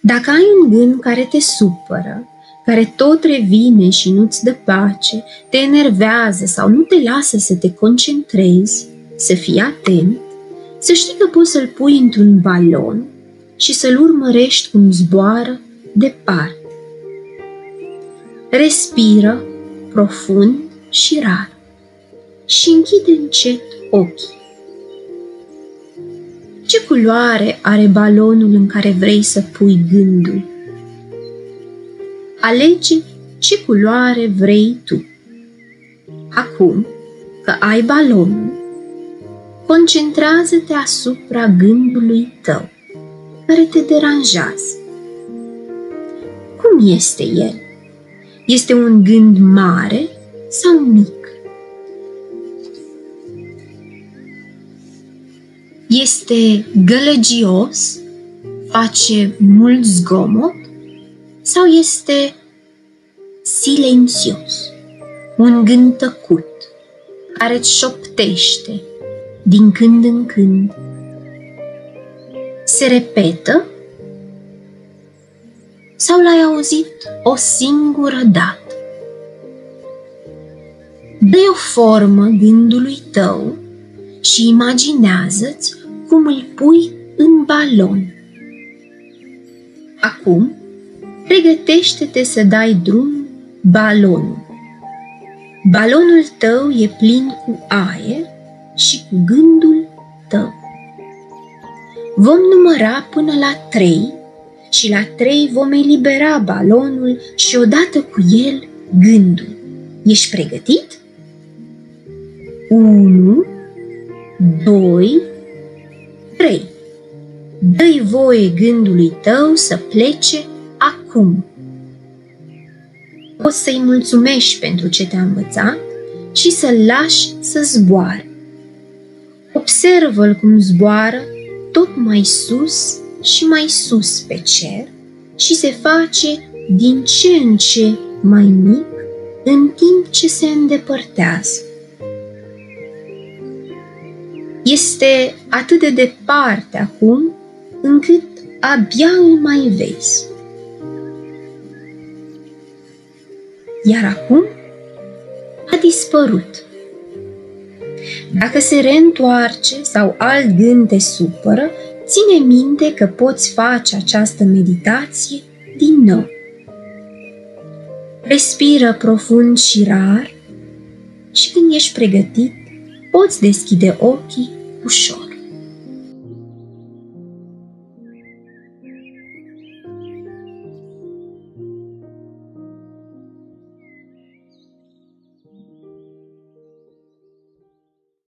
Dacă ai un gând care te supără, care tot revine și nu-ți dă pace, te enervează sau nu te lasă să te concentrezi, să fii atent, să știi că poți să-l pui într-un balon și să-l urmărești cum zboară departe. Respiră profund și rar și închide încet ochii. Ce culoare are balonul în care vrei să pui gândul? Alege ce culoare vrei tu. Acum că ai balonul, concentrează-te asupra gândului tău care te deranjează. Cum este el? Este un gând mare sau mic? Este gălăgios, face mult zgomot sau este silențios, un gând tăcut, care îți șoptește din când în când. Se repetă sau l-ai auzit o singură dată? dă o formă gândului tău și imaginează-ți cum îl pui în balon. Acum, pregătește-te să dai drum balonul. Balonul tău e plin cu aer și cu gândul tău. Vom număra până la trei și la trei vom elibera balonul și odată cu el gândul. Ești pregătit? 1, 2, 3. Dă-i voie gândului tău să plece acum. Poți să-i mulțumești pentru ce te-a învățat și să-l lași să zboare. Observă-l cum zboară tot mai sus și mai sus pe cer și se face din ce în ce mai mic în timp ce se îndepărtează. Este atât de departe acum încât abia îl mai vezi. Iar acum a dispărut. Dacă se reîntoarce sau alt gând te supără, ține minte că poți face această meditație din nou. Respiră profund și rar și când ești pregătit, poți deschide ochii ușor.